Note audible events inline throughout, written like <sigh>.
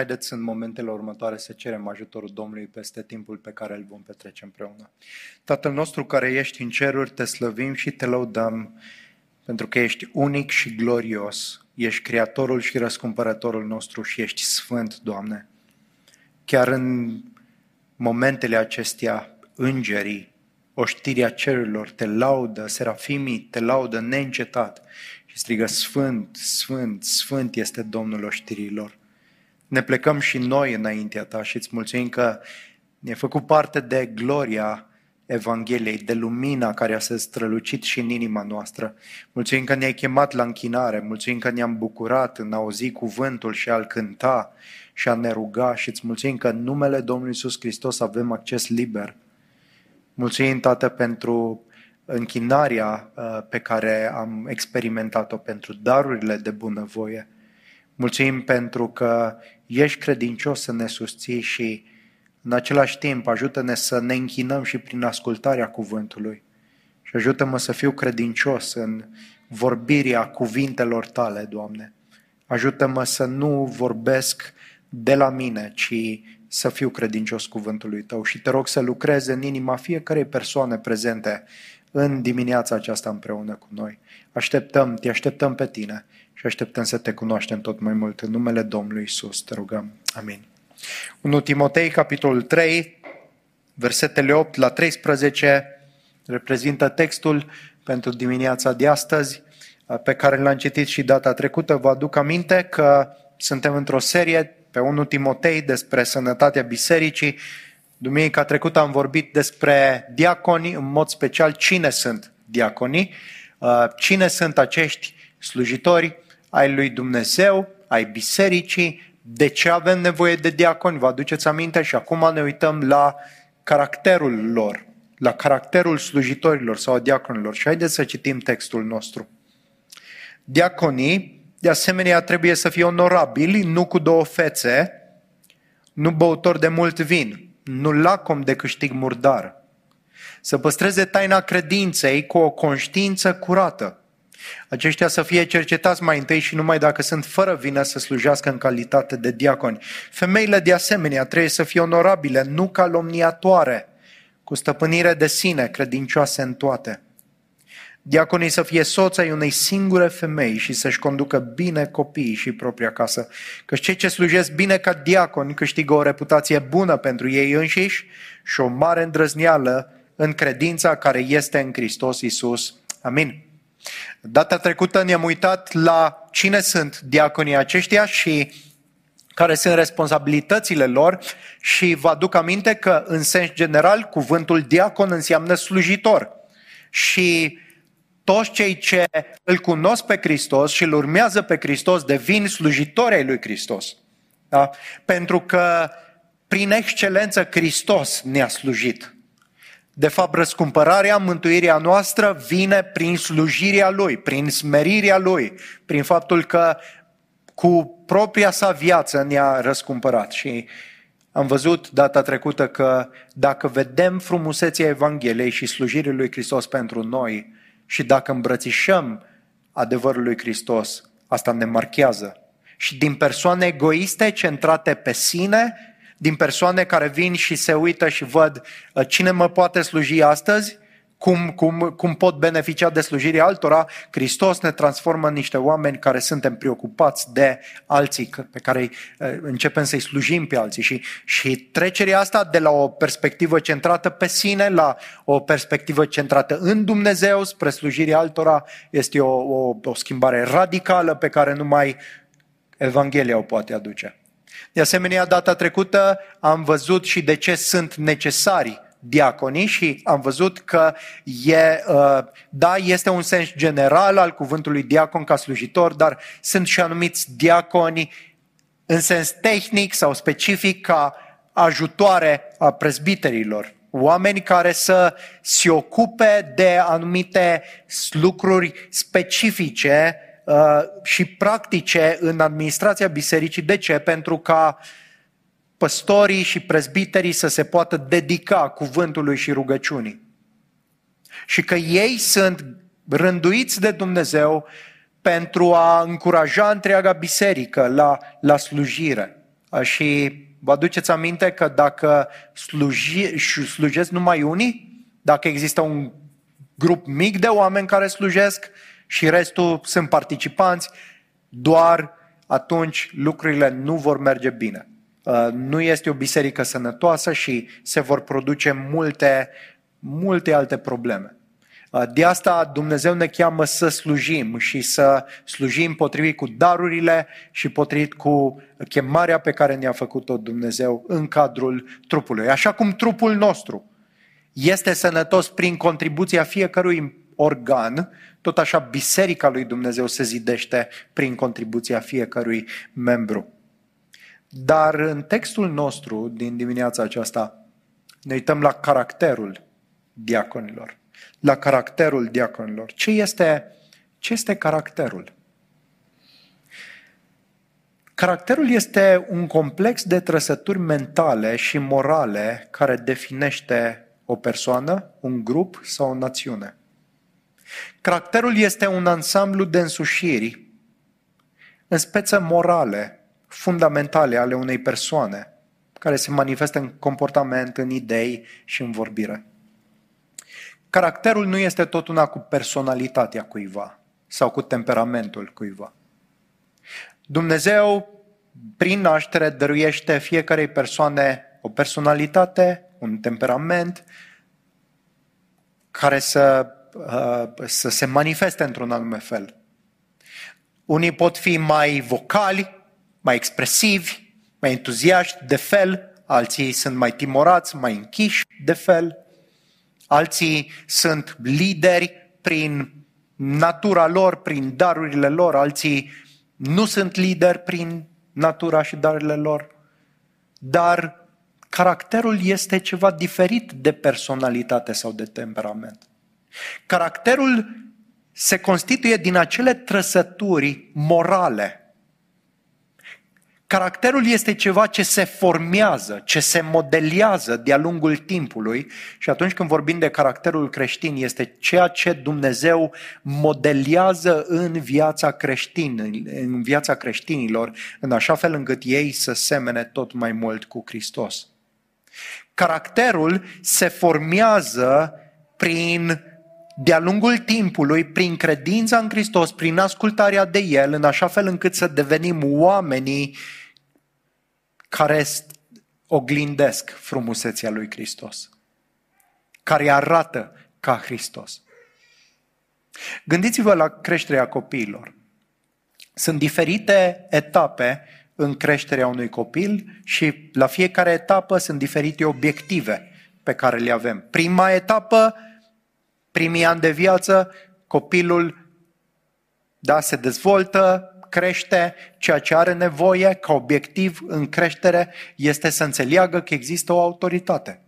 Haideți în momentele următoare să cerem ajutorul Domnului peste timpul pe care îl vom petrece împreună. Tatăl nostru care ești în ceruri, te slăvim și te lăudăm pentru că ești unic și glorios. Ești creatorul și răscumpărătorul nostru și ești sfânt, Doamne. Chiar în momentele acestea, îngerii, oștirea cerurilor, te laudă, serafimii te laudă neîncetat și strigă Sfânt, Sfânt, Sfânt este Domnul oștirilor. Ne plecăm și noi înaintea ta și îți mulțumim că ne-ai făcut parte de gloria Evangheliei, de lumina care a se strălucit și în inima noastră. Mulțumim că ne-ai chemat la închinare, mulțumim că ne-am bucurat în auzi cuvântul și a-L cânta și a ne ruga și îți mulțumim că în numele Domnului Iisus Hristos avem acces liber. Mulțumim, Tată, pentru închinarea uh, pe care am experimentat-o, pentru darurile de bunăvoie. Mulțumim pentru că ești credincios să ne susții și în același timp ajută-ne să ne închinăm și prin ascultarea cuvântului. Și ajută-mă să fiu credincios în vorbirea cuvintelor tale, Doamne. Ajută-mă să nu vorbesc de la mine, ci să fiu credincios cuvântului Tău și te rog să lucreze în inima fiecarei persoane prezente în dimineața aceasta împreună cu noi. Așteptăm, te așteptăm pe Tine și așteptăm să te cunoaștem tot mai mult. În numele Domnului Isus te rugăm. Amin. 1 Timotei, capitolul 3, versetele 8 la 13, reprezintă textul pentru dimineața de astăzi, pe care l-am citit și data trecută. Vă aduc aminte că suntem într-o serie pe 1 Timotei despre sănătatea bisericii. Duminica trecută am vorbit despre diaconi, în mod special cine sunt diaconii, cine sunt acești slujitori ai lui Dumnezeu, ai bisericii, de ce avem nevoie de diaconi, vă aduceți aminte? Și acum ne uităm la caracterul lor, la caracterul slujitorilor sau diaconilor. Și haideți să citim textul nostru. Diaconii, de asemenea, trebuie să fie onorabili, nu cu două fețe, nu băutori de mult vin, nu lacom de câștig murdar. Să păstreze taina credinței cu o conștiință curată aceștia să fie cercetați mai întâi și numai dacă sunt fără vină să slujească în calitate de diaconi. Femeile de asemenea trebuie să fie onorabile, nu calomniatoare, cu stăpânire de sine, credincioase în toate. Diaconii să fie soți ai unei singure femei și să-și conducă bine copiii și propria casă. Că cei ce slujesc bine ca diaconi câștigă o reputație bună pentru ei înșiși și o mare îndrăzneală în credința care este în Hristos Isus. Amin. Data trecută ne-am uitat la cine sunt diaconii aceștia și care sunt responsabilitățile lor și vă aduc aminte că în sens general cuvântul diacon înseamnă slujitor și toți cei ce îl cunosc pe Hristos și îl urmează pe Hristos devin slujitori ai lui Hristos. Da? Pentru că prin excelență Hristos ne-a slujit. De fapt, răscumpărarea, mântuirea noastră vine prin slujirea Lui, prin smerirea Lui, prin faptul că cu propria sa viață ne-a răscumpărat. Și am văzut data trecută că dacă vedem frumusețea Evangheliei și slujirii lui Hristos pentru noi și dacă îmbrățișăm adevărul lui Hristos, asta ne marchează. Și din persoane egoiste, centrate pe sine, din persoane care vin și se uită și văd uh, cine mă poate sluji astăzi, cum, cum, cum pot beneficia de slujirea altora, Hristos ne transformă în niște oameni care suntem preocupați de alții, pe care uh, începem să-i slujim pe alții. Și, și trecerea asta de la o perspectivă centrată pe sine la o perspectivă centrată în Dumnezeu spre slujirea altora este o, o, o schimbare radicală pe care numai Evanghelia o poate aduce. De asemenea, data trecută am văzut și de ce sunt necesari diaconii și am văzut că e, uh, da, este un sens general al cuvântului diacon ca slujitor, dar sunt și anumiți diaconi în sens tehnic sau specific ca ajutoare a prezbiterilor. Oameni care să se ocupe de anumite lucruri specifice Uh, și practice în administrația bisericii. De ce? Pentru ca păstorii și prezbiterii să se poată dedica cuvântului și rugăciunii. Și că ei sunt rânduiți de Dumnezeu pentru a încuraja întreaga biserică la, la slujire. Și vă aduceți aminte că dacă sluji, slujesc numai unii, dacă există un grup mic de oameni care slujesc și restul sunt participanți, doar atunci lucrurile nu vor merge bine. Uh, nu este o biserică sănătoasă și se vor produce multe, multe alte probleme. Uh, de asta Dumnezeu ne cheamă să slujim și să slujim potrivit cu darurile și potrivit cu chemarea pe care ne-a făcut-o Dumnezeu în cadrul trupului. Așa cum trupul nostru este sănătos prin contribuția fiecărui organ, tot așa biserica lui Dumnezeu se zidește prin contribuția fiecărui membru. Dar în textul nostru din dimineața aceasta ne uităm la caracterul diaconilor. La caracterul diaconilor. Ce este, ce este caracterul? Caracterul este un complex de trăsături mentale și morale care definește o persoană, un grup sau o națiune. Caracterul este un ansamblu de însușiri în spețe morale, fundamentale ale unei persoane, care se manifestă în comportament, în idei și în vorbire. Caracterul nu este tot una cu personalitatea cuiva sau cu temperamentul cuiva. Dumnezeu, prin naștere, dăruiește fiecarei persoane o personalitate, un temperament care să, uh, să se manifeste într-un anume fel. Unii pot fi mai vocali, mai expresivi, mai entuziaști de fel, alții sunt mai timorați, mai închiși de fel, alții sunt lideri prin natura lor, prin darurile lor, alții nu sunt lideri prin natura și darurile lor, dar caracterul este ceva diferit de personalitate sau de temperament. Caracterul se constituie din acele trăsături morale. Caracterul este ceva ce se formează, ce se modeliază de-a lungul timpului și atunci când vorbim de caracterul creștin, este ceea ce Dumnezeu modeliază în viața creștină, în viața creștinilor, în așa fel încât ei să semene tot mai mult cu Hristos. Caracterul se formează prin de-a lungul timpului, prin credința în Hristos, prin ascultarea de El, în așa fel încât să devenim oamenii care oglindesc frumusețea lui Hristos, care arată ca Hristos. Gândiți-vă la creșterea copiilor. Sunt diferite etape în creșterea unui copil și la fiecare etapă sunt diferite obiective pe care le avem. Prima etapă primii ani de viață, copilul da, se dezvoltă, crește, ceea ce are nevoie ca obiectiv în creștere este să înțeleagă că există o autoritate.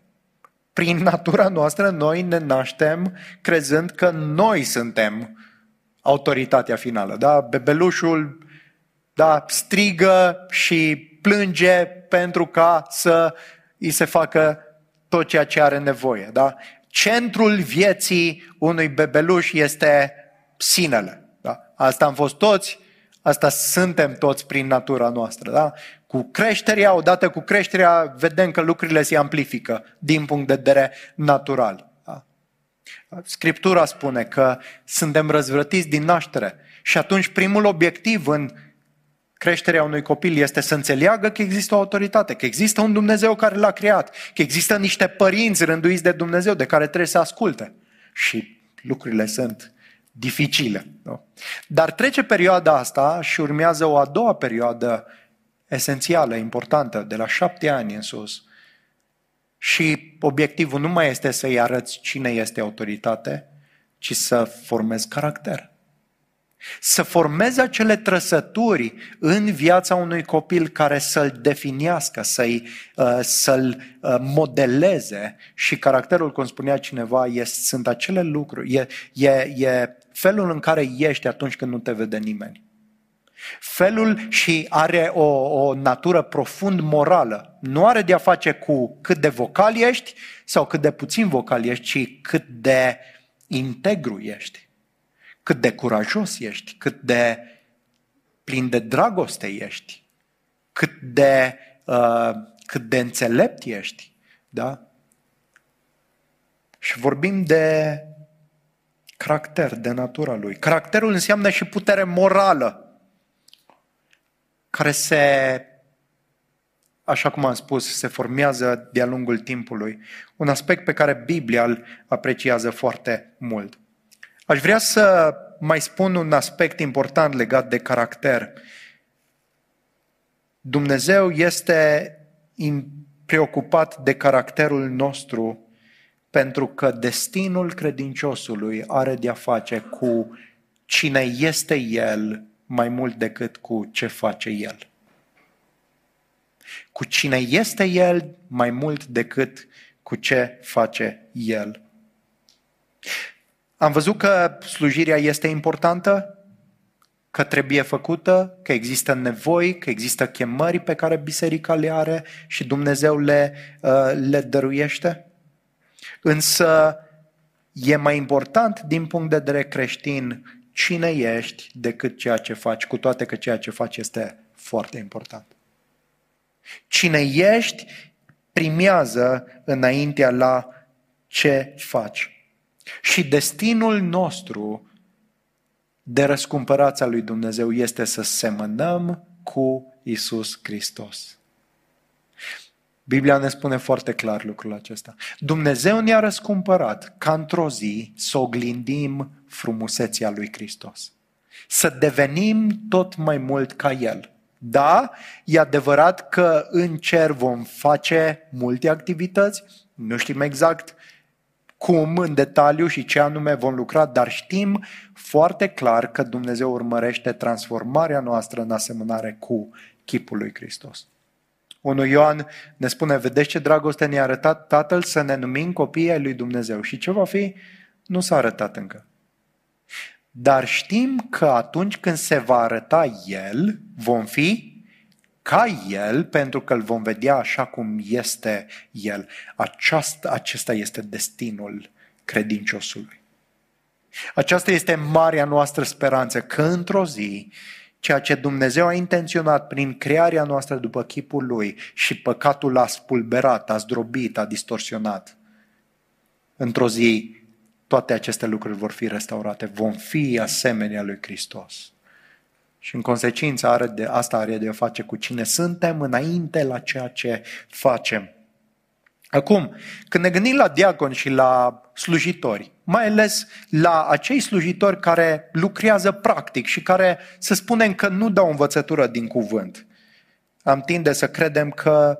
Prin natura noastră noi ne naștem crezând că noi suntem autoritatea finală. Da? Bebelușul da, strigă și plânge pentru ca să îi se facă tot ceea ce are nevoie. Da? centrul vieții unui bebeluș este sinele. Da? Asta am fost toți, asta suntem toți prin natura noastră. Da? Cu creșterea, odată cu creșterea, vedem că lucrurile se amplifică din punct de vedere natural. Da? Scriptura spune că suntem răzvrătiți din naștere și atunci primul obiectiv în creșterea unui copil este să înțeleagă că există o autoritate, că există un Dumnezeu care l-a creat, că există niște părinți rânduiți de Dumnezeu de care trebuie să asculte. Și lucrurile sunt dificile. Nu? Dar trece perioada asta și urmează o a doua perioadă esențială, importantă, de la șapte ani în sus. Și obiectivul nu mai este să-i arăți cine este autoritate, ci să formezi caracter. Să formeze acele trăsături în viața unui copil care să-l definească, să-i, uh, să-l uh, modeleze și caracterul, cum spunea cineva, este, sunt acele lucruri, e, e, e felul în care ești atunci când nu te vede nimeni. Felul și are o, o natură profund morală. Nu are de a face cu cât de vocal ești sau cât de puțin vocal ești, ci cât de integru ești cât de curajos ești, cât de plin de dragoste ești, cât de uh, cât de înțelept ești, da? Și vorbim de caracter, de natura lui. Caracterul înseamnă și putere morală, care se, așa cum am spus, se formează de-a lungul timpului. Un aspect pe care Biblia îl apreciază foarte mult. Aș vrea să mai spun un aspect important legat de caracter. Dumnezeu este preocupat de caracterul nostru pentru că destinul credinciosului are de-a face cu cine este el mai mult decât cu ce face el. Cu cine este el mai mult decât cu ce face el. Am văzut că slujirea este importantă, că trebuie făcută, că există nevoi, că există chemări pe care biserica le are și Dumnezeu le, uh, le dăruiește. Însă e mai important din punct de vedere creștin cine ești decât ceea ce faci, cu toate că ceea ce faci este foarte important. Cine ești primează înaintea la ce faci. Și destinul nostru de răscumpărața lui Dumnezeu este să semănăm cu Isus Hristos. Biblia ne spune foarte clar lucrul acesta. Dumnezeu ne-a răscumpărat ca într-o zi să oglindim frumusețea lui Hristos. Să devenim tot mai mult ca El. Da, e adevărat că în cer vom face multe activități, nu știm exact cum, în detaliu și ce anume vom lucra, dar știm foarte clar că Dumnezeu urmărește transformarea noastră în asemănare cu chipul lui Hristos. 1 Ioan ne spune, vedeți ce dragoste ne-a arătat Tatăl să ne numim copiii ai lui Dumnezeu. Și ce va fi? Nu s-a arătat încă. Dar știm că atunci când se va arăta El, vom fi ca El, pentru că îl vom vedea așa cum este El. Aceasta, acesta este destinul credinciosului. Aceasta este marea noastră speranță, că într-o zi ceea ce Dumnezeu a intenționat prin crearea noastră după chipul Lui și păcatul a spulberat, a zdrobit, a distorsionat. Într-o zi, toate aceste lucruri vor fi restaurate. Vom fi asemenea lui Hristos. Și în consecință are de, asta are de a face cu cine suntem înainte la ceea ce facem. Acum, când ne gândim la diaconi și la slujitori, mai ales la acei slujitori care lucrează practic și care, să spunem că nu dau învățătură din cuvânt, am tinde să credem că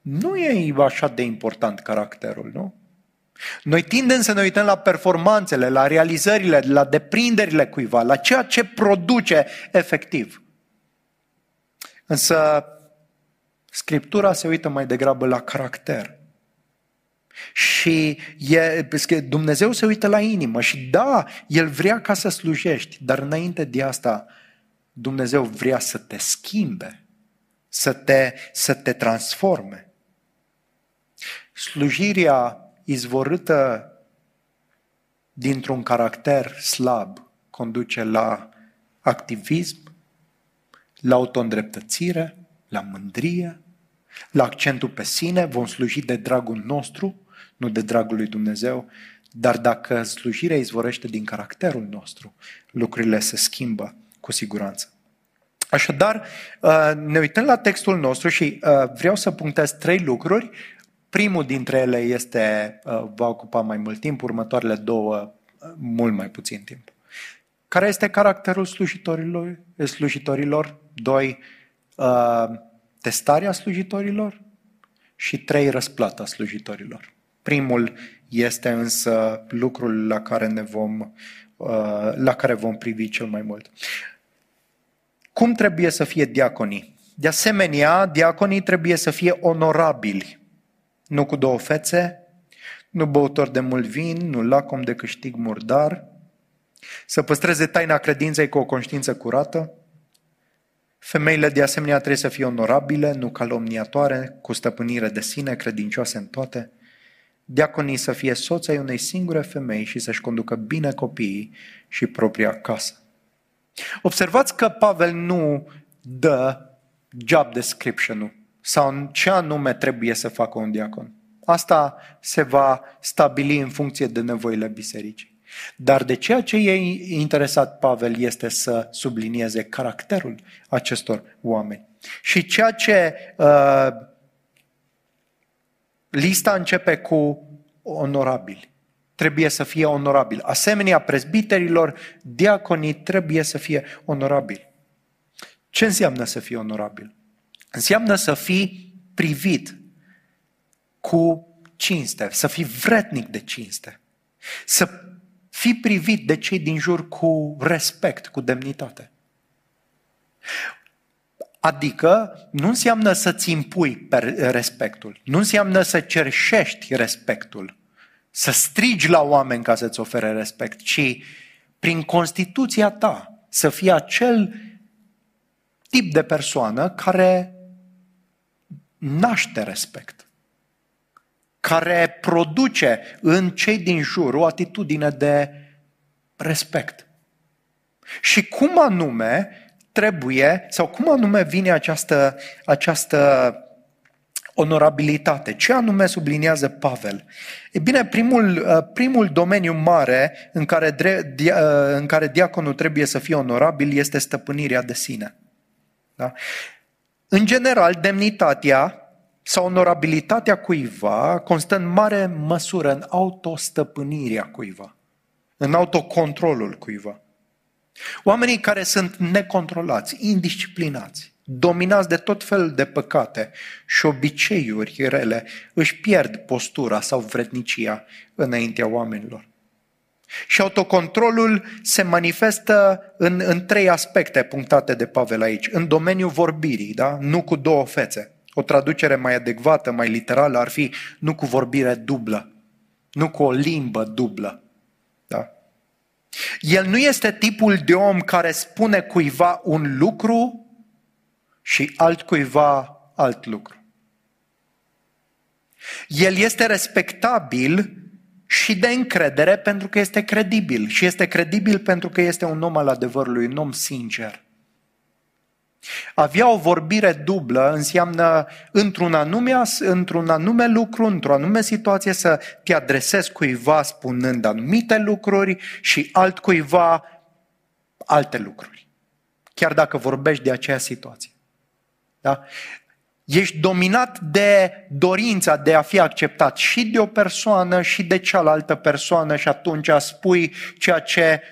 nu e așa de important caracterul, nu? Noi tindem să ne uităm la performanțele, la realizările, la deprinderile cuiva, la ceea ce produce efectiv. Însă Scriptura se uită mai degrabă la caracter. Și e, Dumnezeu se uită la inimă și da, El vrea ca să slujești, dar înainte de asta Dumnezeu vrea să te schimbe, să te, să te transforme. Slujirea izvorâtă dintr-un caracter slab conduce la activism, la auto-îndreptățire, la mândrie, la accentul pe sine, vom sluji de dragul nostru, nu de dragul lui Dumnezeu, dar dacă slujirea izvorește din caracterul nostru, lucrurile se schimbă cu siguranță. Așadar, uh, ne uităm la textul nostru și uh, vreau să punctez trei lucruri. Primul dintre ele este, uh, va ocupa mai mult timp, următoarele două mult mai puțin timp. Care este caracterul slujitorilor? slujitorilor? Doi, testarea slujitorilor și trei, răsplata slujitorilor. Primul este însă lucrul la care ne vom, uh, la care vom privi cel mai mult. Cum trebuie să fie diaconii? De asemenea, diaconii trebuie să fie onorabili, nu cu două fețe, nu băutori de mult vin, nu lacom de câștig murdar, să păstreze taina credinței cu o conștiință curată, Femeile de asemenea trebuie să fie onorabile, nu calomniatoare, cu stăpânire de sine, credincioase în toate. Diaconii să fie soții unei singure femei și să-și conducă bine copiii și propria casă. Observați că Pavel nu dă job description-ul sau în ce anume trebuie să facă un diacon. Asta se va stabili în funcție de nevoile bisericii. Dar de ceea ce e interesat Pavel este să sublinieze caracterul acestor oameni. Și ceea ce uh, lista începe cu onorabili. Trebuie să fie onorabil. Asemenea prezbiterilor, diaconii trebuie să fie onorabili. Ce înseamnă să fii onorabil? Înseamnă să fii privit cu cinste, să fii vretnic de cinste, să fii privit de cei din jur cu respect, cu demnitate. Adică nu înseamnă să-ți impui respectul, nu înseamnă să cerșești respectul, să strigi la oameni ca să-ți ofere respect, ci prin Constituția ta să fii acel tip de persoană care naște respect, care produce în cei din jur o atitudine de respect. Și cum anume trebuie, sau cum anume vine această, această onorabilitate? Ce anume subliniază Pavel? E bine, primul, uh, primul domeniu mare în care, uh, în care diaconul trebuie să fie onorabil este stăpânirea de sine. Da? În general, demnitatea sau onorabilitatea cuiva constă în mare măsură în autostăpânirea cuiva, în autocontrolul cuiva. Oamenii care sunt necontrolați, indisciplinați, dominați de tot felul de păcate și obiceiuri rele, își pierd postura sau vrednicia înaintea oamenilor. Și autocontrolul se manifestă în, în trei aspecte punctate de Pavel aici. În domeniul vorbirii, da? nu cu două fețe. O traducere mai adecvată, mai literală ar fi nu cu vorbire dublă, nu cu o limbă dublă. Da? El nu este tipul de om care spune cuiva un lucru și altcuiva alt lucru. El este respectabil și de încredere pentru că este credibil. Și este credibil pentru că este un om al adevărului, un om sincer. Avea o vorbire dublă înseamnă într-un anume, într-un anume lucru, într-o anume situație să te adresezi cuiva spunând anumite lucruri și altcuiva alte lucruri. Chiar dacă vorbești de aceea situație. Da? Ești dominat de dorința de a fi acceptat și de o persoană și de cealaltă persoană și atunci spui ceea ce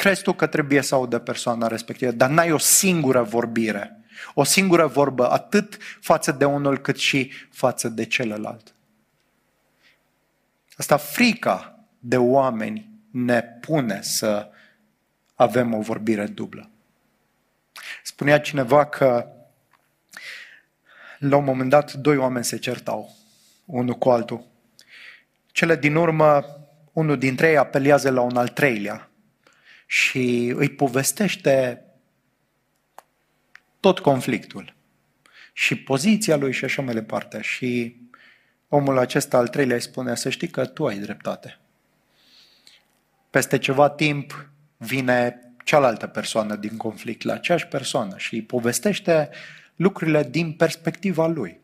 crezi tu că trebuie să audă persoana respectivă, dar n-ai o singură vorbire. O singură vorbă atât față de unul cât și față de celălalt. Asta frica de oameni ne pune să avem o vorbire dublă. Spunea cineva că la un moment dat doi oameni se certau, unul cu altul. Cele din urmă, unul dintre ei apelează la un al treilea și îi povestește tot conflictul și poziția lui și așa mai departe. Și omul acesta al treilea îi spune să știi că tu ai dreptate. Peste ceva timp vine cealaltă persoană din conflict la aceeași persoană și îi povestește lucrurile din perspectiva lui.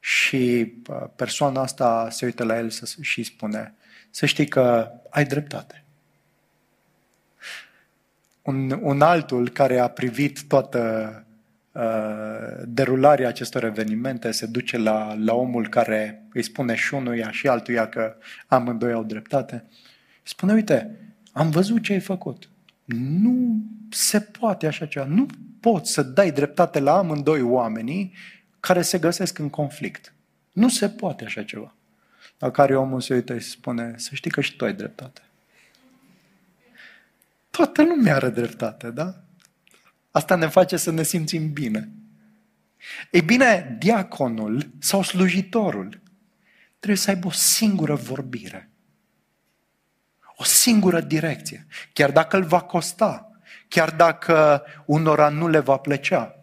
Și uh, persoana asta se uită la el și spune, să știi că ai dreptate un, un altul care a privit toată uh, derularea acestor evenimente se duce la, la omul care îi spune și unuia și altuia că amândoi au dreptate. Spune, uite, am văzut ce ai făcut. Nu se poate așa ceva. Nu poți să dai dreptate la amândoi oamenii care se găsesc în conflict. Nu se poate așa ceva. La care omul se uită și spune, să știi că și tu ai dreptate. Toată lumea are dreptate, da? Asta ne face să ne simțim bine. Ei bine, diaconul sau slujitorul trebuie să aibă o singură vorbire. O singură direcție. Chiar dacă îl va costa, chiar dacă unora nu le va plăcea.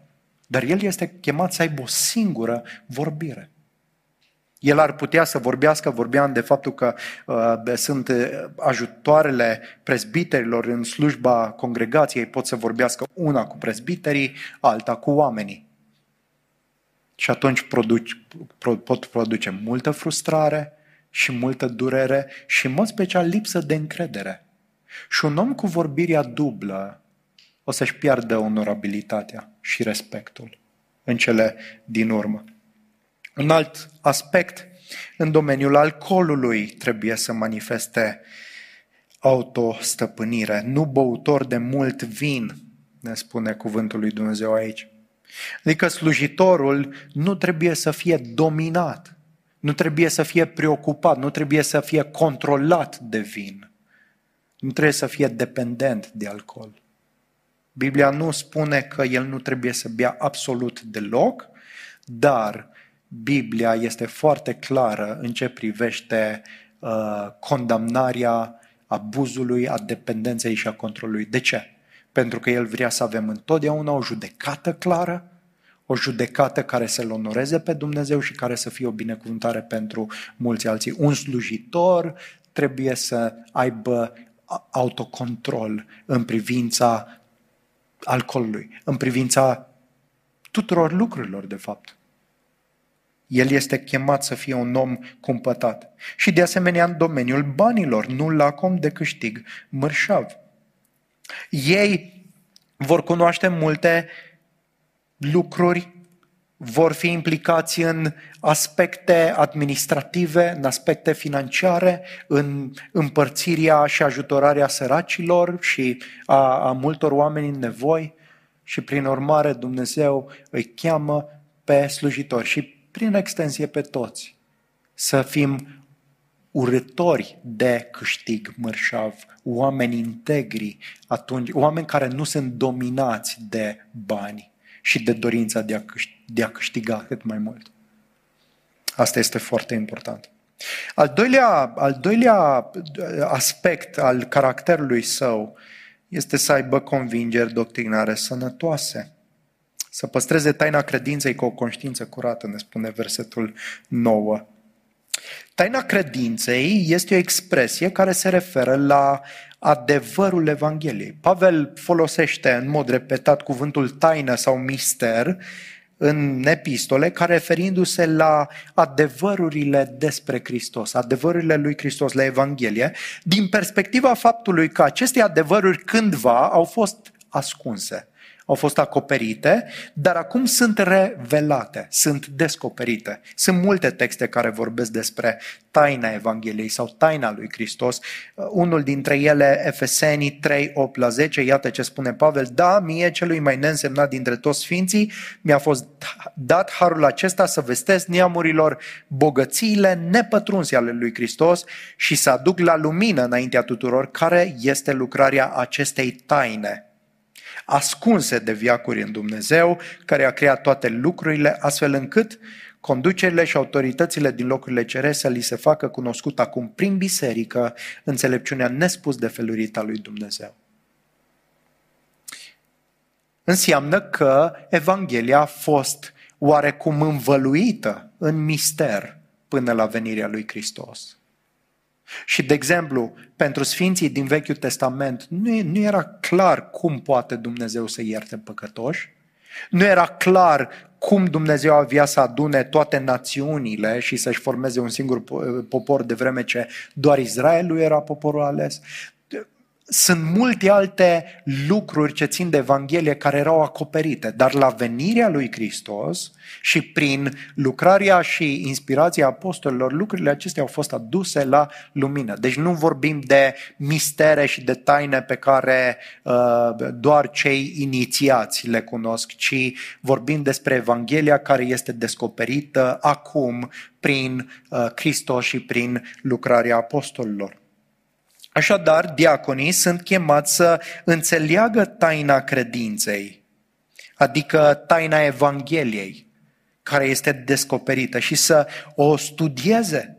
Dar el este chemat să aibă o singură vorbire. El ar putea să vorbească, vorbeam de faptul că uh, sunt uh, ajutoarele prezbiterilor în slujba congregației, pot să vorbească una cu prezbiterii, alta cu oamenii. Și atunci produci, pot produce multă frustrare și multă durere și, în mod special, lipsă de încredere. Și un om cu vorbirea dublă o să-și piardă onorabilitatea și respectul în cele din urmă. Un alt aspect în domeniul alcoolului trebuie să manifeste autostăpânire, nu băutor de mult vin, ne spune cuvântul lui Dumnezeu aici. Adică slujitorul nu trebuie să fie dominat, nu trebuie să fie preocupat, nu trebuie să fie controlat de vin, nu trebuie să fie dependent de alcool. Biblia nu spune că el nu trebuie să bea absolut deloc, dar Biblia este foarte clară în ce privește uh, condamnarea abuzului, a dependenței și a controlului. De ce? Pentru că El vrea să avem întotdeauna o judecată clară, o judecată care să-L onoreze pe Dumnezeu și care să fie o binecuvântare pentru mulți alții. Un slujitor trebuie să aibă autocontrol în privința alcoolului, în privința tuturor lucrurilor, de fapt. El este chemat să fie un om cumpătat. Și de asemenea în domeniul banilor, nu lacom de câștig mărșav. Ei vor cunoaște multe lucruri, vor fi implicați în aspecte administrative, în aspecte financiare, în împărțirea și ajutorarea săracilor și a, a multor oameni în nevoi și prin urmare Dumnezeu îi cheamă pe slujitori și prin extensie pe toți, să fim urători de câștig mărșav, oameni integri, atunci, oameni care nu sunt dominați de bani și de dorința de a, câștiga, de a câștiga cât mai mult. Asta este foarte important. Al doilea, al doilea aspect al caracterului său este să aibă convingeri doctrinare sănătoase. Să păstreze taina credinței cu o conștiință curată, ne spune versetul 9. Taina credinței este o expresie care se referă la adevărul Evangheliei. Pavel folosește în mod repetat cuvântul taină sau mister în epistole, ca referindu-se la adevărurile despre Hristos, adevărurile lui Hristos la Evanghelie, din perspectiva faptului că aceste adevăruri cândva au fost ascunse au fost acoperite, dar acum sunt revelate, sunt descoperite. Sunt multe texte care vorbesc despre taina Evangheliei sau taina lui Hristos. Unul dintre ele, Efesenii 3, 8 la 10, iată ce spune Pavel, da, mie celui mai neînsemnat dintre toți sfinții, mi-a fost dat harul acesta să vestesc neamurilor bogățiile nepătrunse ale lui Hristos și să aduc la lumină înaintea tuturor care este lucrarea acestei taine ascunse de viacuri în Dumnezeu, care a creat toate lucrurile, astfel încât conducerile și autoritățile din locurile cerese să li se facă cunoscut acum prin biserică înțelepciunea nespus de felurita lui Dumnezeu. Înseamnă că Evanghelia a fost oarecum învăluită în mister până la venirea lui Hristos. Și, de exemplu, pentru sfinții din Vechiul Testament nu, nu era clar cum poate Dumnezeu să ierte păcătoși, nu era clar cum Dumnezeu avea să adune toate națiunile și să-și formeze un singur popor de vreme ce doar Israelul era poporul ales. Sunt multe alte lucruri ce țin de Evanghelie care erau acoperite, dar la venirea lui Hristos și prin lucrarea și inspirația apostolilor, lucrurile acestea au fost aduse la lumină. Deci nu vorbim de mistere și de taine pe care uh, doar cei inițiați le cunosc, ci vorbim despre Evanghelia care este descoperită acum prin uh, Hristos și prin lucrarea apostolilor. Așadar, diaconii sunt chemați să înțeleagă taina credinței, adică taina Evangheliei, care este descoperită și să o studieze.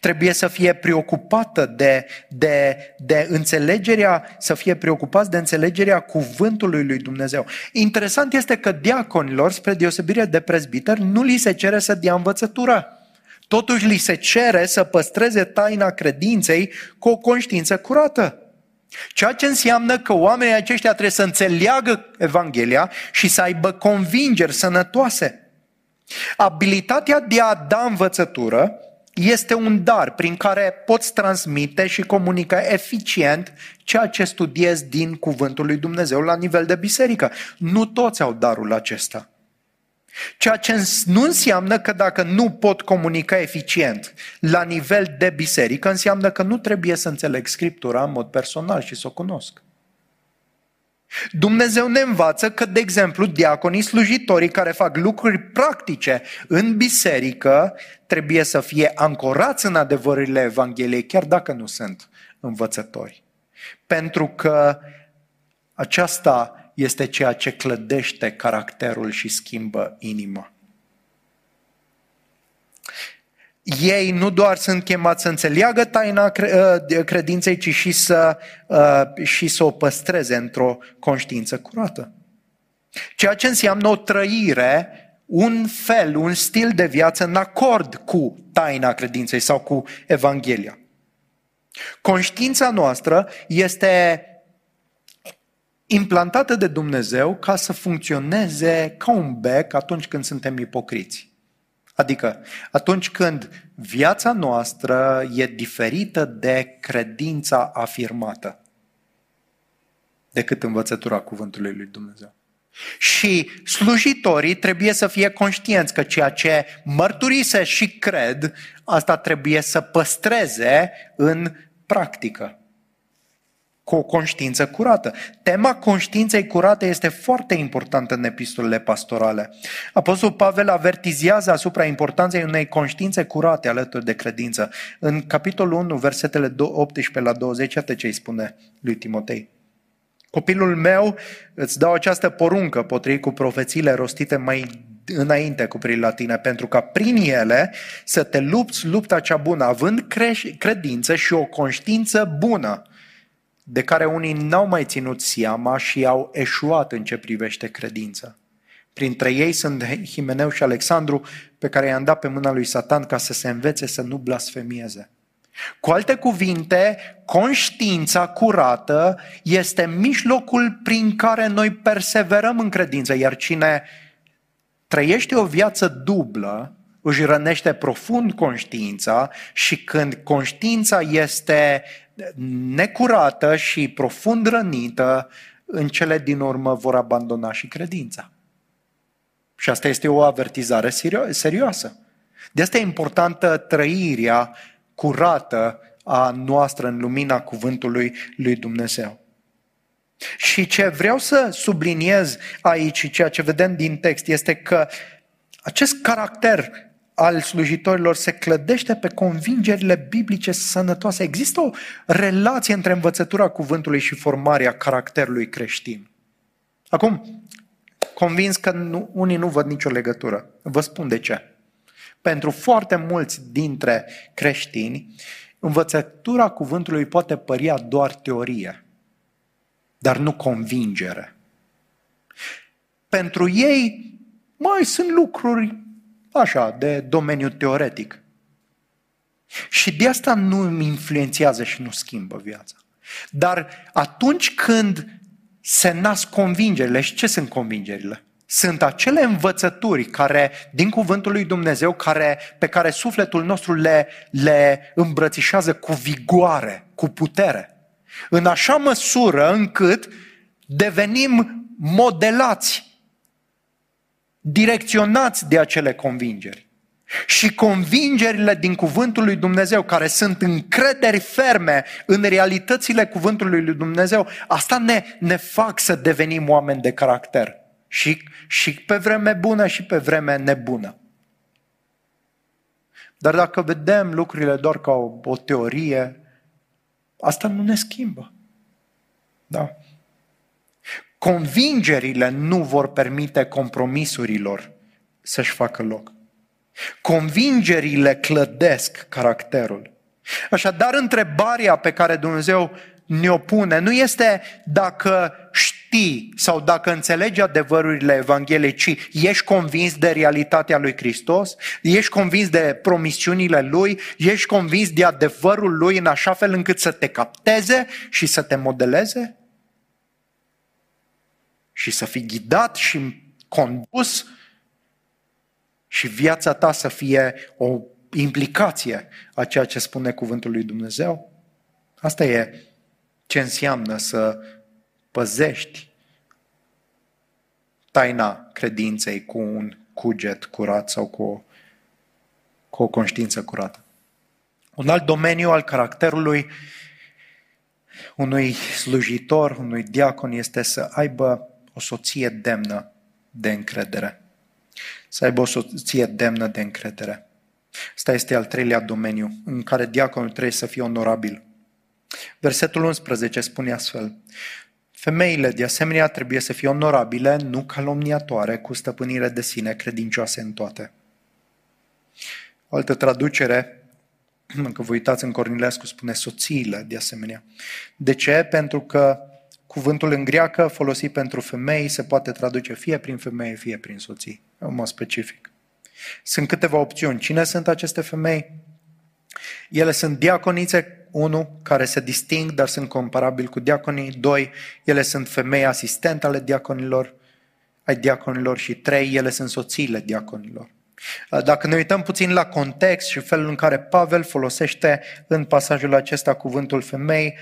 Trebuie să fie preocupată de, de, de înțelegerea, să fie preocupați de înțelegerea cuvântului lui Dumnezeu. Interesant este că diaconilor, spre deosebire de prezbiteri, nu li se cere să dea învățătura. Totuși li se cere să păstreze taina credinței cu o conștiință curată. Ceea ce înseamnă că oamenii aceștia trebuie să înțeleagă Evanghelia și să aibă convingeri sănătoase. Abilitatea de a da învățătură este un dar prin care poți transmite și comunica eficient ceea ce studiezi din Cuvântul lui Dumnezeu la nivel de biserică. Nu toți au darul acesta. Ceea ce nu înseamnă că dacă nu pot comunica eficient la nivel de biserică, înseamnă că nu trebuie să înțeleg Scriptura în mod personal și să o cunosc. Dumnezeu ne învață că, de exemplu, diaconii slujitorii care fac lucruri practice în biserică trebuie să fie ancorați în adevărurile Evangheliei, chiar dacă nu sunt învățători. Pentru că aceasta este ceea ce clădește caracterul și schimbă inima. Ei nu doar sunt chemați să înțeleagă taina uh, credinței, ci și să, uh, și să o păstreze într-o conștiință curată. Ceea ce înseamnă o trăire, un fel, un stil de viață în acord cu taina credinței sau cu Evanghelia. Conștiința noastră este implantată de Dumnezeu ca să funcționeze ca un bec atunci când suntem ipocriți. Adică atunci când viața noastră e diferită de credința afirmată decât învățătura cuvântului lui Dumnezeu. Și slujitorii trebuie să fie conștienți că ceea ce mărturise și cred, asta trebuie să păstreze în practică cu o conștiință curată. Tema conștiinței curate este foarte importantă în epistolele pastorale. Apostolul Pavel avertizează asupra importanței unei conștiințe curate alături de credință. În capitolul 1, versetele 18 la 20, iată ce îi spune lui Timotei. Copilul meu, îți dau această poruncă potrivit cu profețiile rostite mai înainte cu privire la tine, pentru ca prin ele să te lupți lupta cea bună, având credință și o conștiință bună de care unii n-au mai ținut seama și au eșuat în ce privește credința. Printre ei sunt Himeneu și Alexandru, pe care i-am dat pe mâna lui Satan ca să se învețe să nu blasfemieze. Cu alte cuvinte, conștiința curată este mijlocul prin care noi perseverăm în credință, iar cine trăiește o viață dublă, își rănește profund conștiința și când conștiința este necurată și profund rănită, în cele din urmă vor abandona și credința. Și asta este o avertizare serioasă. De asta e importantă trăirea curată a noastră în lumina cuvântului lui Dumnezeu. Și ce vreau să subliniez aici, ceea ce vedem din text, este că acest caracter al slujitorilor se clădește pe convingerile biblice sănătoase. Există o relație între învățătura cuvântului și formarea caracterului creștin. Acum, convins că nu, unii nu văd nicio legătură. Vă spun de ce. Pentru foarte mulți dintre creștini, învățătura cuvântului poate părea doar teorie, dar nu convingere. Pentru ei, mai sunt lucruri așa, de domeniu teoretic. Și de asta nu îmi influențează și nu schimbă viața. Dar atunci când se nasc convingerile, și ce sunt convingerile? Sunt acele învățături care, din cuvântul lui Dumnezeu, care, pe care sufletul nostru le, le îmbrățișează cu vigoare, cu putere. În așa măsură încât devenim modelați direcționați de acele convingeri. Și convingerile din cuvântul lui Dumnezeu, care sunt încrederi ferme în realitățile cuvântului lui Dumnezeu, asta ne, ne fac să devenim oameni de caracter. Și, și pe vreme bună și pe vreme nebună. Dar dacă vedem lucrurile doar ca o, o teorie, asta nu ne schimbă. Da? Convingerile nu vor permite compromisurilor să-și facă loc. Convingerile clădesc caracterul. Așadar, întrebarea pe care Dumnezeu ne-o pune nu este dacă știi sau dacă înțelegi adevărurile Evangheliei, ci ești convins de realitatea lui Hristos, ești convins de promisiunile Lui, ești convins de adevărul Lui în așa fel încât să te capteze și să te modeleze? Și să fii ghidat și condus și viața ta să fie o implicație a ceea ce spune cuvântul lui Dumnezeu? Asta e ce înseamnă să păzești taina credinței cu un cuget curat sau cu o, cu o conștiință curată. Un alt domeniu al caracterului unui slujitor, unui diacon este să aibă o soție demnă de încredere. Să aibă o soție demnă de încredere. Asta este al treilea domeniu în care diaconul trebuie să fie onorabil. Versetul 11 spune astfel, Femeile, de asemenea, trebuie să fie onorabile, nu calomniatoare, cu stăpânire de sine, credincioase în toate. O altă traducere, <clears throat> că vă uitați în Cornilescu, spune soțiile, de asemenea. De ce? Pentru că cuvântul în greacă folosit pentru femei se poate traduce fie prin femeie, fie prin soții, în mod specific. Sunt câteva opțiuni. Cine sunt aceste femei? Ele sunt diaconițe unu, care se disting, dar sunt comparabili cu diaconii. Doi, ele sunt femei asistente ale diaconilor, ai diaconilor. Și trei, ele sunt soțiile diaconilor. Dacă ne uităm puțin la context și felul în care Pavel folosește în pasajul acesta cuvântul femei,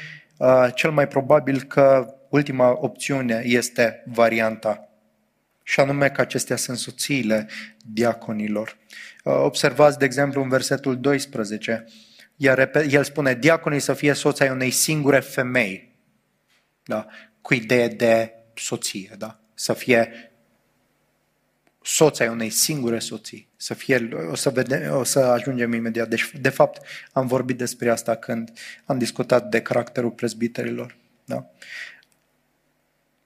cel mai probabil că ultima opțiune este varianta și anume că acestea sunt soțiile diaconilor. Observați, de exemplu, în versetul 12, iar el spune, diaconii să fie soți ai unei singure femei, da? cu idee de soție, da? să fie soț ai unei singure soții, să fie, o să, vede, o să ajungem imediat. Deci, de fapt, am vorbit despre asta când am discutat de caracterul prezbiterilor. Da?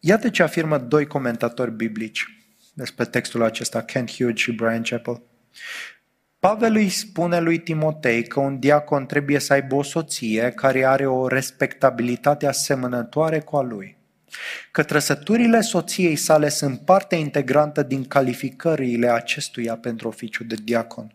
Iată ce afirmă doi comentatori biblici despre textul acesta, Kent Hughes și Brian Chappell. Pavel îi spune lui Timotei că un diacon trebuie să aibă o soție care are o respectabilitate asemănătoare cu a lui. Că trăsăturile soției sale sunt parte integrantă din calificările acestuia pentru oficiu de diacon.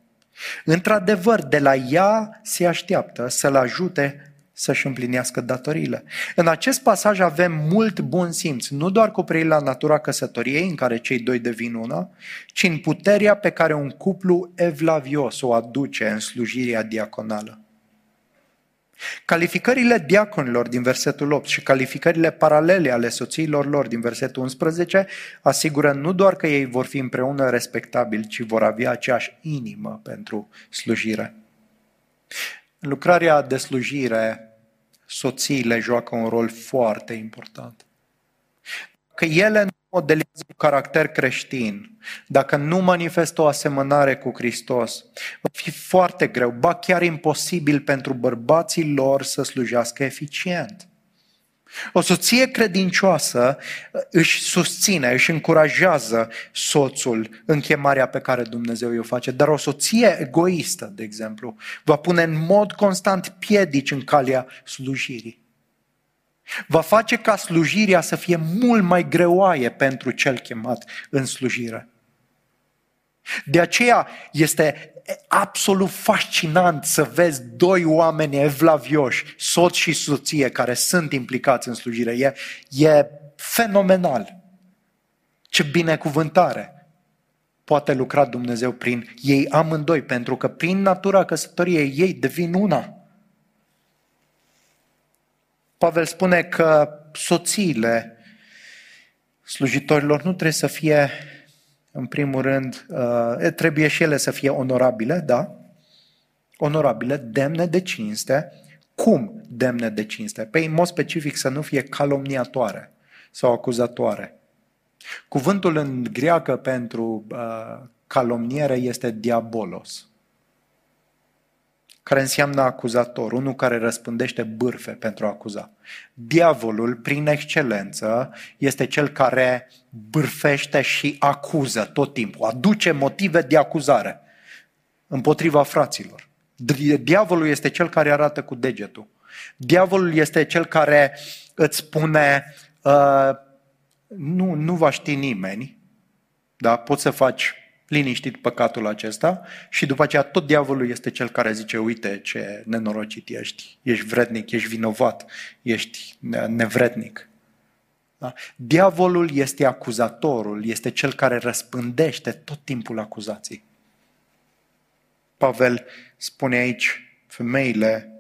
Într-adevăr, de la ea se așteaptă să-l ajute să-și împlinească datoriile. În acest pasaj avem mult bun simț, nu doar cu privire la natura căsătoriei, în care cei doi devin una, ci în puterea pe care un cuplu evlavios o aduce în slujirea diaconală. Calificările diaconilor din versetul 8 și calificările paralele ale soțiilor lor din versetul 11 asigură nu doar că ei vor fi împreună respectabili, ci vor avea aceeași inimă pentru slujire. În lucrarea de slujire soțiile joacă un rol foarte important. Că ele nu modelează un caracter creștin, dacă nu manifestă o asemănare cu Hristos, va fi foarte greu, ba chiar imposibil pentru bărbații lor să slujească eficient. O soție credincioasă își susține, își încurajează soțul în chemarea pe care Dumnezeu îi o face, dar o soție egoistă, de exemplu, va pune în mod constant piedici în calea slujirii. Va face ca slujirea să fie mult mai greoaie pentru cel chemat în slujire. De aceea este absolut fascinant să vezi doi oameni evlavioși, soț și soție, care sunt implicați în slujire. E, e fenomenal. Ce binecuvântare poate lucra Dumnezeu prin ei amândoi, pentru că prin natura căsătoriei ei devin una. Pavel spune că soțiile slujitorilor nu trebuie să fie în primul rând, uh, trebuie și ele să fie onorabile, da? Onorabile, demne de cinste. Cum demne de cinste? Păi, în mod specific, să nu fie calomniatoare sau acuzatoare. Cuvântul în greacă pentru uh, calomniere este diabolos care înseamnă acuzator, unul care răspândește bârfe pentru a acuza. Diavolul, prin excelență, este cel care bârfește și acuză tot timpul, aduce motive de acuzare împotriva fraților. Diavolul este cel care arată cu degetul. Diavolul este cel care îți spune uh, nu, nu va ști nimeni, da? poți să faci liniștit păcatul acesta și după aceea tot diavolul este cel care zice, uite ce nenorocit ești, ești vrednic, ești vinovat, ești nevrednic. Da? Diavolul este acuzatorul, este cel care răspândește tot timpul acuzației. Pavel spune aici, femeile,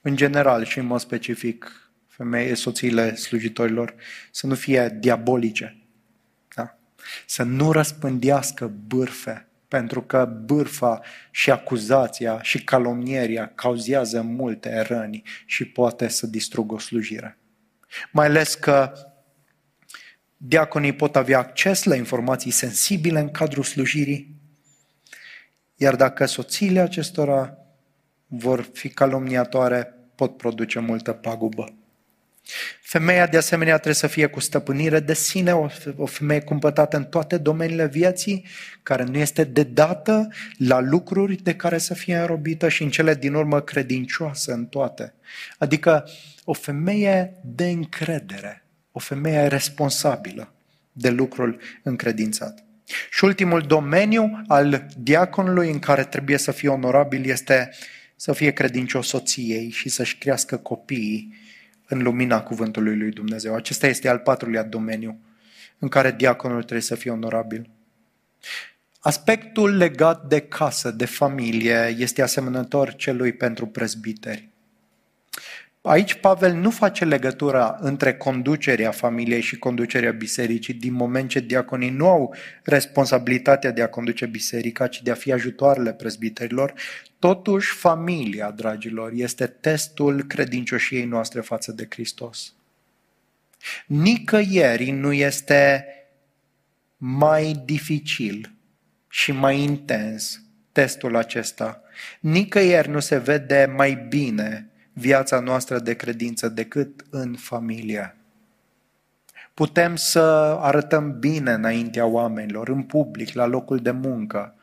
în general și în mod specific, femeile, soțiile slujitorilor, să nu fie diabolice. Da? Să nu răspândească bârfe, pentru că bârfa și acuzația și calomnieria cauzează multe răni și poate să distrugă o slujire. Mai ales că diaconii pot avea acces la informații sensibile în cadrul slujirii, iar dacă soțiile acestora vor fi calomniatoare, pot produce multă pagubă. Femeia, de asemenea, trebuie să fie cu stăpânire de sine, o femeie cumpătată în toate domeniile vieții, care nu este dedată la lucruri de care să fie înrobită și în cele din urmă credincioasă în toate. Adică o femeie de încredere, o femeie responsabilă de lucrul încredințat. Și ultimul domeniu al diaconului în care trebuie să fie onorabil este să fie credincios soției și să-și crească copiii în lumina cuvântului lui Dumnezeu. Acesta este al patrulea domeniu în care diaconul trebuie să fie onorabil. Aspectul legat de casă, de familie, este asemănător celui pentru prezbiteri. Aici Pavel nu face legătura între conducerea familiei și conducerea bisericii, din moment ce diaconii nu au responsabilitatea de a conduce biserica, ci de a fi ajutoarele prezbiterilor. Totuși, familia, dragilor, este testul credincioșiei noastre față de Hristos. Nicăieri nu este mai dificil și mai intens testul acesta. Nicăieri nu se vede mai bine viața noastră de credință decât în familie. Putem să arătăm bine înaintea oamenilor, în public, la locul de muncă,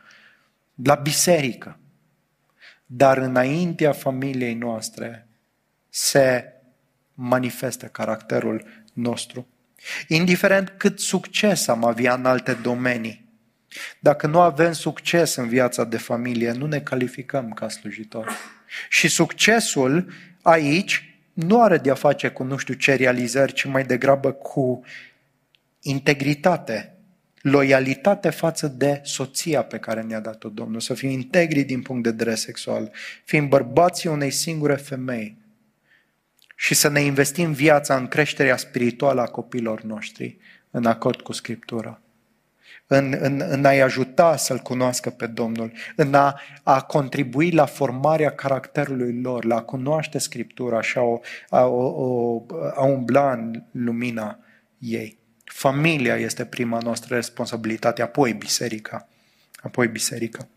la biserică. Dar înaintea familiei noastre se manifestă caracterul nostru. Indiferent cât succes am avea în alte domenii, dacă nu avem succes în viața de familie, nu ne calificăm ca slujitori. Și succesul aici nu are de-a face cu nu știu ce realizări, ci mai degrabă cu integritate, loialitate față de soția pe care ne-a dat-o Domnul, să fim integri din punct de vedere sexual, fim bărbații unei singure femei și să ne investim viața în creșterea spirituală a copilor noștri, în acord cu Scriptura în, în, în a-i ajuta să-L cunoască pe Domnul, în a, a contribui la formarea caracterului lor, la a cunoaște Scriptura și a, o, a, o, a umbla în lumina ei. Familia este prima noastră responsabilitate, apoi biserica. Apoi biserica.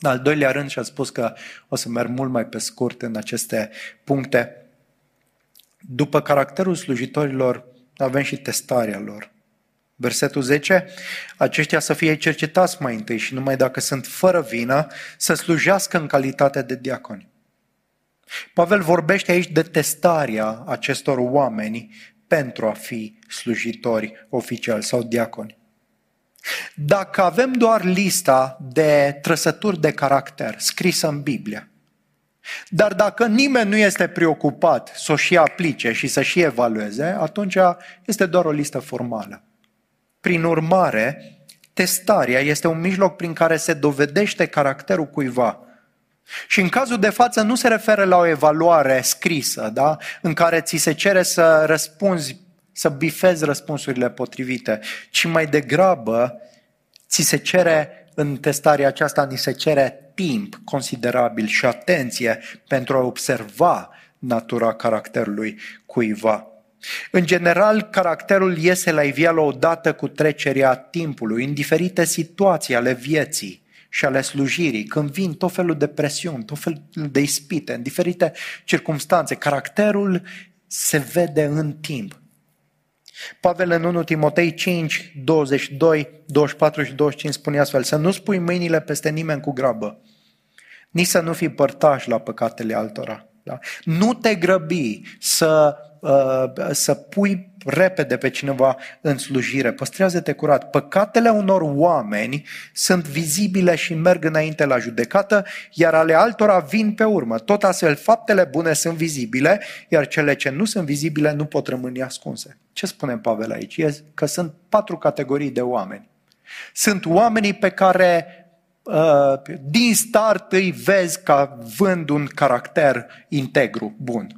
În al doilea rând, și a spus că o să merg mult mai pe scurt în aceste puncte, după caracterul slujitorilor avem și testarea lor. Versetul 10, aceștia să fie cercetați mai întâi și numai dacă sunt fără vină, să slujească în calitate de diaconi. Pavel vorbește aici de testarea acestor oameni pentru a fi slujitori oficiali sau diaconi. Dacă avem doar lista de trăsături de caracter scrisă în Biblie, dar dacă nimeni nu este preocupat să o și aplice și să și evalueze, atunci este doar o listă formală. Prin urmare, testarea este un mijloc prin care se dovedește caracterul cuiva. Și în cazul de față nu se referă la o evaluare scrisă, da? în care ți se cere să răspunzi, să bifezi răspunsurile potrivite, ci mai degrabă ți se cere în testarea aceasta, ni se cere timp considerabil și atenție pentru a observa natura caracterului cuiva. În general, caracterul iese la iveală odată cu trecerea timpului, în diferite situații ale vieții și ale slujirii, când vin tot felul de presiuni, tot felul de ispite, în diferite circunstanțe. Caracterul se vede în timp. Pavel în 1 Timotei 5, 22, 24 și 25 spune astfel, să nu spui mâinile peste nimeni cu grabă, nici să nu fii părtaș la păcatele altora. Da? Nu te grăbi să Uh, să pui repede pe cineva în slujire. Păstrează-te curat. Păcatele unor oameni sunt vizibile și merg înainte la judecată, iar ale altora vin pe urmă. Tot astfel, faptele bune sunt vizibile, iar cele ce nu sunt vizibile nu pot rămâne ascunse. Ce spune Pavel aici? E că sunt patru categorii de oameni. Sunt oamenii pe care uh, din start îi vezi ca vând un caracter integru, bun.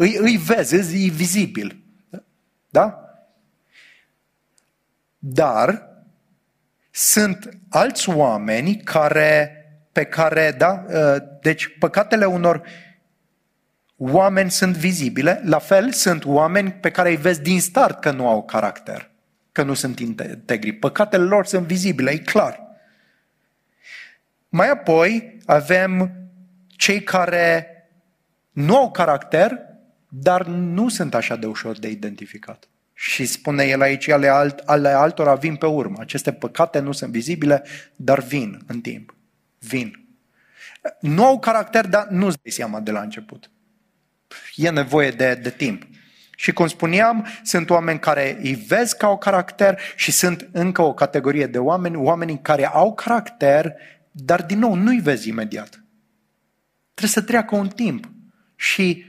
Îi, îi vezi, e vizibil. Da? Dar sunt alți oameni care, pe care, da, uh, deci păcatele unor oameni sunt vizibile, la fel sunt oameni pe care îi vezi din start că nu au caracter, că nu sunt integri. Păcatele lor sunt vizibile, e clar. Mai apoi avem cei care nu au caracter, dar nu sunt așa de ușor de identificat. Și spune el aici, ale, alt, ale altora vin pe urmă. Aceste păcate nu sunt vizibile, dar vin în timp. Vin. Nu au caracter, dar nu-ți dai seama de la început. E nevoie de, de timp. Și cum spuneam, sunt oameni care îi vezi ca au caracter și sunt încă o categorie de oameni, oamenii care au caracter, dar din nou nu-i vezi imediat. Trebuie să treacă un timp și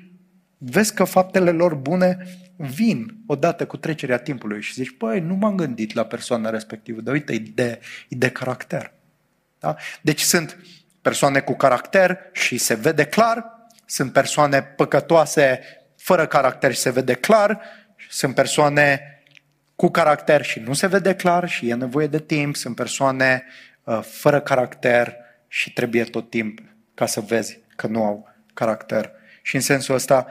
vezi că faptele lor bune vin odată cu trecerea timpului și zici, păi, nu m-am gândit la persoana respectivă, dar uite, e de, e de caracter. Da? Deci sunt persoane cu caracter și se vede clar, sunt persoane păcătoase fără caracter și se vede clar, sunt persoane cu caracter și nu se vede clar și e nevoie de timp, sunt persoane uh, fără caracter și trebuie tot timp ca să vezi că nu au caracter. Și în sensul ăsta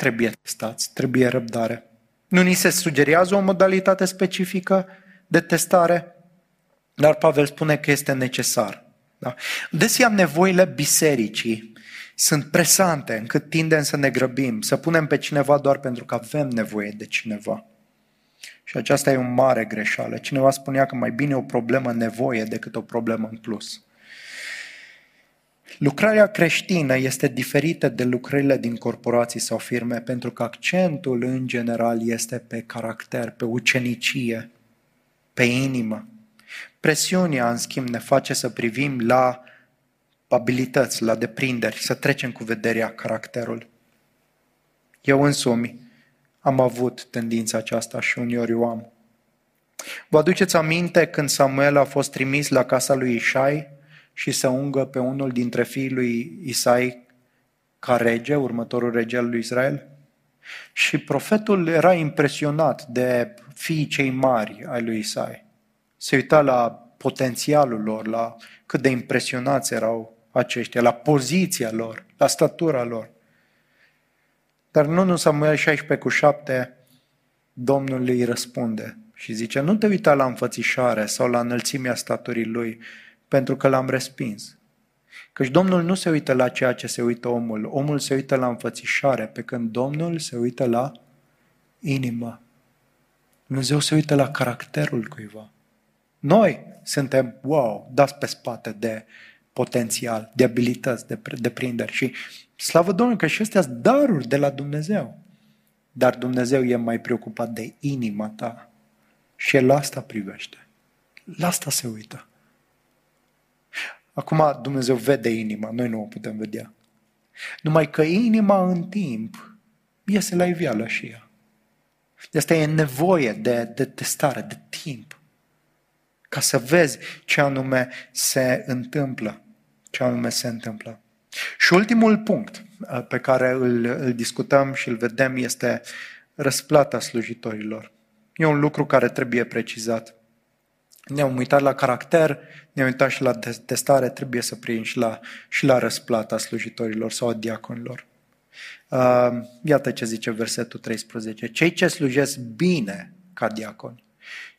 trebuie testați, trebuie răbdare. Nu ni se sugerează o modalitate specifică de testare, dar Pavel spune că este necesar. Da? Deseam nevoile bisericii sunt presante încât tindem să ne grăbim, să punem pe cineva doar pentru că avem nevoie de cineva. Și aceasta e o mare greșeală. Cineva spunea că mai bine o problemă nevoie decât o problemă în plus. Lucrarea creștină este diferită de lucrările din corporații sau firme pentru că accentul în general este pe caracter, pe ucenicie, pe inimă. Presiunea, în schimb, ne face să privim la abilități, la deprinderi, să trecem cu vederea caracterul. Eu însumi am avut tendința aceasta și uneori o am. Vă aduceți aminte când Samuel a fost trimis la casa lui Ishai și să ungă pe unul dintre fiii lui Isai ca rege, următorul rege al lui Israel? Și profetul era impresionat de fiii cei mari ai lui Isai. Se uita la potențialul lor, la cât de impresionați erau aceștia, la poziția lor, la statura lor. Dar nu în Samuel 16 cu 7, Domnul îi răspunde și zice, nu te uita la înfățișare sau la înălțimea staturii lui, pentru că l-am respins. Căci Domnul nu se uită la ceea ce se uită omul, omul se uită la înfățișare, pe când Domnul se uită la inimă. Dumnezeu se uită la caracterul cuiva. Noi suntem, wow, dați pe spate de potențial, de abilități, de deprinderi și slavă Domnului că și astea sunt daruri de la Dumnezeu. Dar Dumnezeu e mai preocupat de inima ta și El asta privește. La asta se uită. Acum Dumnezeu vede inima, noi nu o putem vedea. Numai că inima în timp iese la iveală și ea. De asta e nevoie de, de testare, de timp, ca să vezi ce anume se întâmplă. Ce anume se întâmplă. Și ultimul punct uh, pe care îl, îl discutăm și îl vedem este răsplata slujitorilor. E un lucru care trebuie precizat. Ne-am uitat la caracter, ne-am uitat și la testare, trebuie să prind și la, și la răsplata slujitorilor sau a diaconilor. Uh, iată ce zice versetul 13. Cei ce slujesc bine ca diaconi,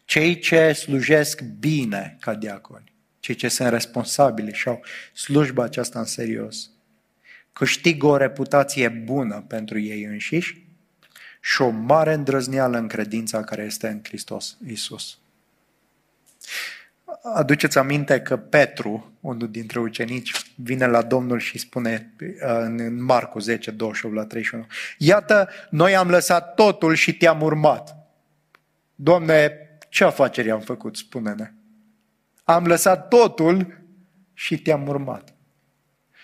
cei ce slujesc bine ca diaconi, cei ce sunt responsabili și au slujba aceasta în serios, câștigă o reputație bună pentru ei înșiși și o mare îndrăzneală în credința care este în Hristos Isus. Aduceți aminte că Petru, unul dintre ucenici, vine la Domnul și spune uh, în Marcu 10, 28 la 31, Iată, noi am lăsat totul și te-am urmat. Doamne, ce afaceri am făcut, spune-ne. Am lăsat totul și te-am urmat.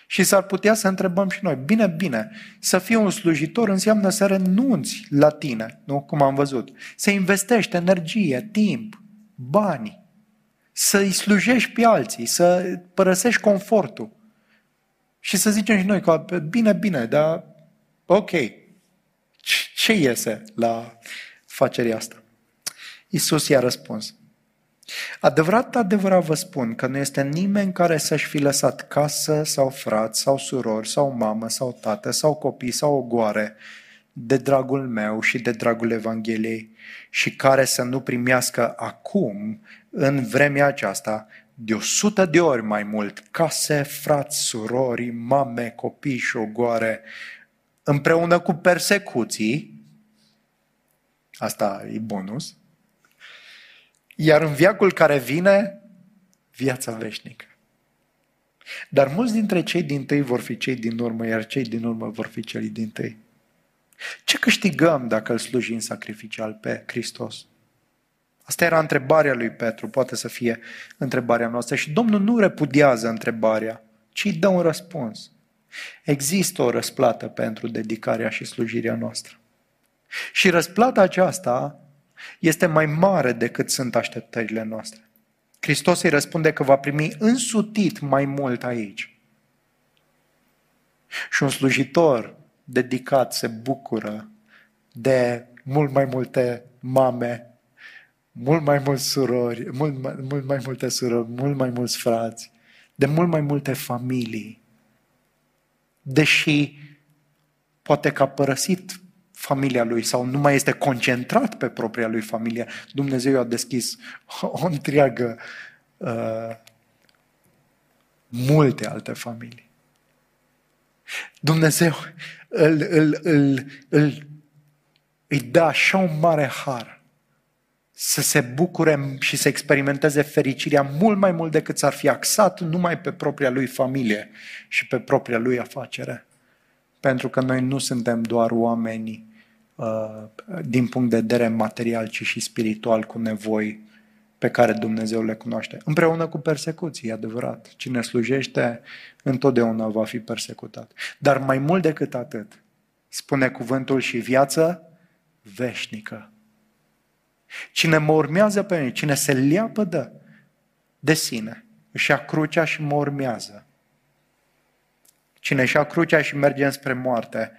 Și s-ar putea să întrebăm și noi, bine, bine, să fii un slujitor înseamnă să renunți la tine, nu? Cum am văzut. Să investești energie, timp, bani să-i slujești pe alții, să părăsești confortul. Și să zicem și noi că bine, bine, dar ok, ce iese la facerea asta? Iisus i-a răspuns. Adevărat, adevărat vă spun că nu este nimeni care să-și fi lăsat casă sau frați sau surori sau mamă sau tată sau copii sau ogoare de dragul meu și de dragul Evangheliei și care să nu primească acum, în vremea aceasta, de o sută de ori mai mult case, frați, surori, mame, copii și ogoare, împreună cu persecuții, asta e bonus, iar în viacul care vine, viața veșnică. Dar mulți dintre cei din tâi vor fi cei din urmă, iar cei din urmă vor fi cei din tâi. Ce câștigăm dacă îl slujim sacrificial pe Hristos? Asta era întrebarea lui Petru, poate să fie întrebarea noastră. Și Domnul nu repudiază întrebarea, ci îi dă un răspuns. Există o răsplată pentru dedicarea și slujirea noastră. Și răsplata aceasta este mai mare decât sunt așteptările noastre. Hristos îi răspunde că va primi însutit mai mult aici. Și un slujitor dedicat se bucură de mult mai multe mame, mult mai mulți surori, mult mai, mult mai multe surori, mult mai mulți frați, de mult mai multe familii. Deși poate că a părăsit familia lui sau nu mai este concentrat pe propria lui familie, Dumnezeu a deschis o întreagă uh, multe alte familii. Dumnezeu îl, îl, îl, îl, îi dă așa un mare har să se bucure și să experimenteze fericirea mult mai mult decât s-ar fi axat numai pe propria lui familie și pe propria lui afacere. Pentru că noi nu suntem doar oameni uh, din punct de vedere material, ci și spiritual cu nevoi pe care Dumnezeu le cunoaște. Împreună cu persecuții, adevărat. Cine slujește întotdeauna va fi persecutat. Dar mai mult decât atât, spune cuvântul și viață veșnică. Cine mă urmează pe mine, cine se leapă de, de sine, își ia crucea și mă urmează. Cine își ia crucea și merge spre moarte,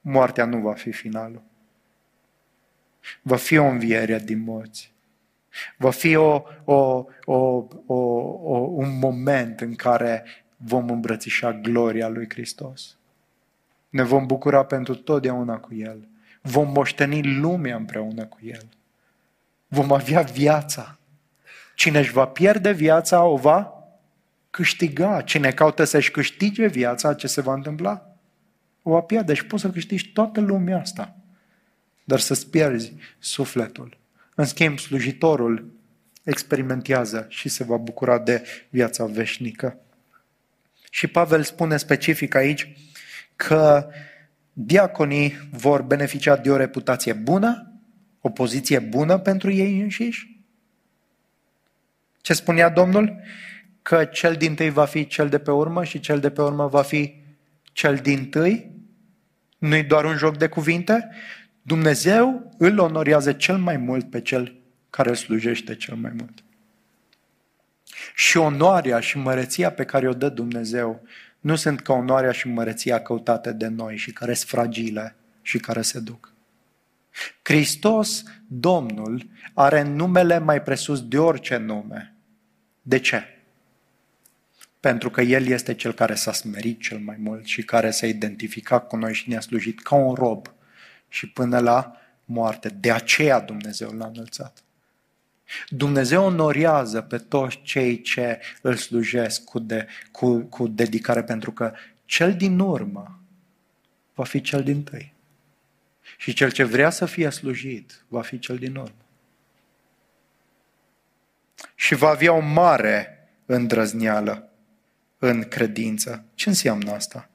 moartea nu va fi finalul. Va fi o înviere din morți. Va fi o, o, o, o, o, un moment în care vom îmbrățișa gloria lui Hristos. Ne vom bucura pentru totdeauna cu El. Vom moșteni lumea împreună cu El. Vom avea viața. Cine își va pierde viața, o va câștiga. Cine caută să-și câștige viața, ce se va întâmpla? O va pierde și poți să câștigi toată lumea asta. Dar să-ți pierzi sufletul. În schimb, slujitorul experimentează și se va bucura de viața veșnică. Și Pavel spune specific aici că diaconii vor beneficia de o reputație bună, o poziție bună pentru ei înșiși. Ce spunea Domnul? Că cel din tâi va fi cel de pe urmă și cel de pe urmă va fi cel din tâi. Nu-i doar un joc de cuvinte, Dumnezeu îl onorează cel mai mult pe cel care îl slujește cel mai mult. Și onoarea și măreția pe care o dă Dumnezeu nu sunt ca onoarea și măreția căutate de noi și care sunt fragile și care se duc. Hristos, Domnul, are numele mai presus de orice nume. De ce? Pentru că El este Cel care s-a smerit cel mai mult și care s-a identificat cu noi și ne-a slujit ca un rob și până la moarte. De aceea Dumnezeu l-a înălțat. Dumnezeu onorează pe toți cei ce îl slujesc cu, de, cu, cu dedicare, pentru că cel din urmă va fi cel din tâi. Și cel ce vrea să fie slujit va fi cel din urmă. Și va avea o mare îndrăzneală în credință. Ce înseamnă asta?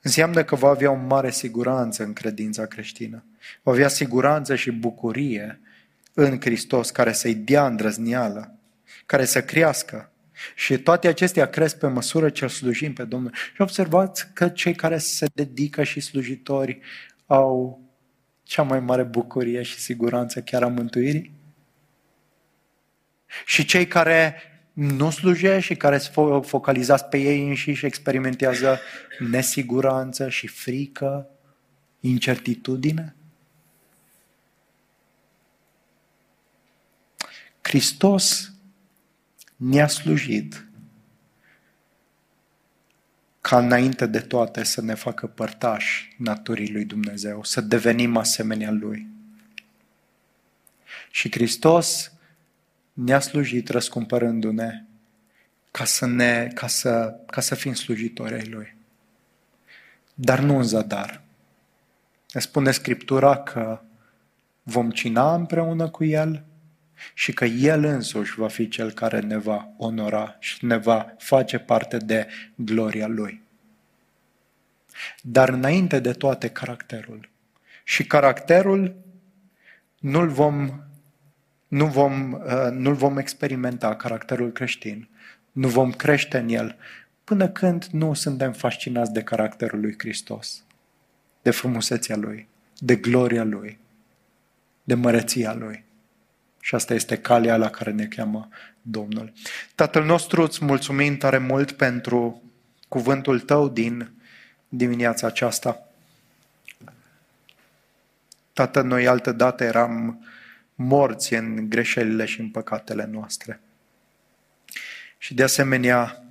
Înseamnă că va avea o mare siguranță în credința creștină. Va avea siguranță și bucurie în Hristos care să-i dea îndrăzneală, care să crească. Și toate acestea cresc pe măsură ce îl slujim pe Domnul. Și observați că cei care se dedică și slujitori au cea mai mare bucurie și siguranță chiar a mântuirii. Și cei care nu slujește și care se focalizați pe ei înșiși experimentează nesiguranță și frică, incertitudine? Hristos ne-a slujit ca înainte de toate să ne facă părtași naturii lui Dumnezeu, să devenim asemenea lui. Și Hristos ne-a slujit răscumpărându-ne ca să, ne, ca, să, ca să fim slujitori ai Lui. Dar nu în zadar. Ne spune Scriptura că vom cina împreună cu El și că El însuși va fi Cel care ne va onora și ne va face parte de gloria Lui. Dar înainte de toate caracterul. Și caracterul nu-l vom nu vom, uh, nu vom experimenta caracterul creștin, nu vom crește în el, până când nu suntem fascinați de caracterul lui Hristos, de frumusețea lui, de gloria lui, de măreția lui. Și asta este calea la care ne cheamă Domnul. Tatăl nostru, îți mulțumim tare mult pentru cuvântul tău din dimineața aceasta. Tată, noi altă dată eram morți în greșelile și în păcatele noastre. Și de asemenea,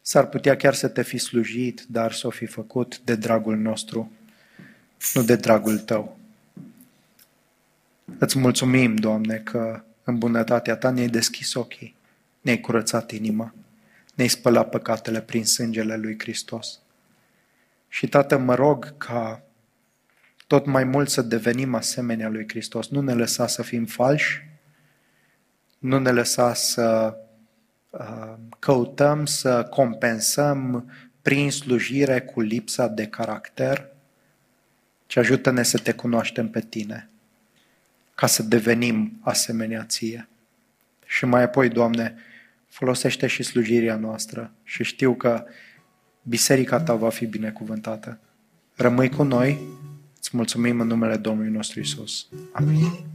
s-ar putea chiar să te fi slujit, dar să o fi făcut de dragul nostru, nu de dragul tău. Îți mulțumim, Doamne, că în bunătatea Ta ne-ai deschis ochii, ne-ai curățat inima, ne-ai spălat păcatele prin sângele lui Hristos. Și, Tată, mă rog ca tot mai mult să devenim asemenea lui Hristos. Nu ne lăsa să fim falși, nu ne lăsa să uh, căutăm să compensăm prin slujire cu lipsa de caracter, ci ajută-ne să te cunoaștem pe tine, ca să devenim asemenea ție. Și mai apoi, Doamne, folosește și slujirea noastră și știu că biserica ta va fi binecuvântată. Rămâi cu noi Îți mulțumim în numele Domnului nostru Isus. Amin.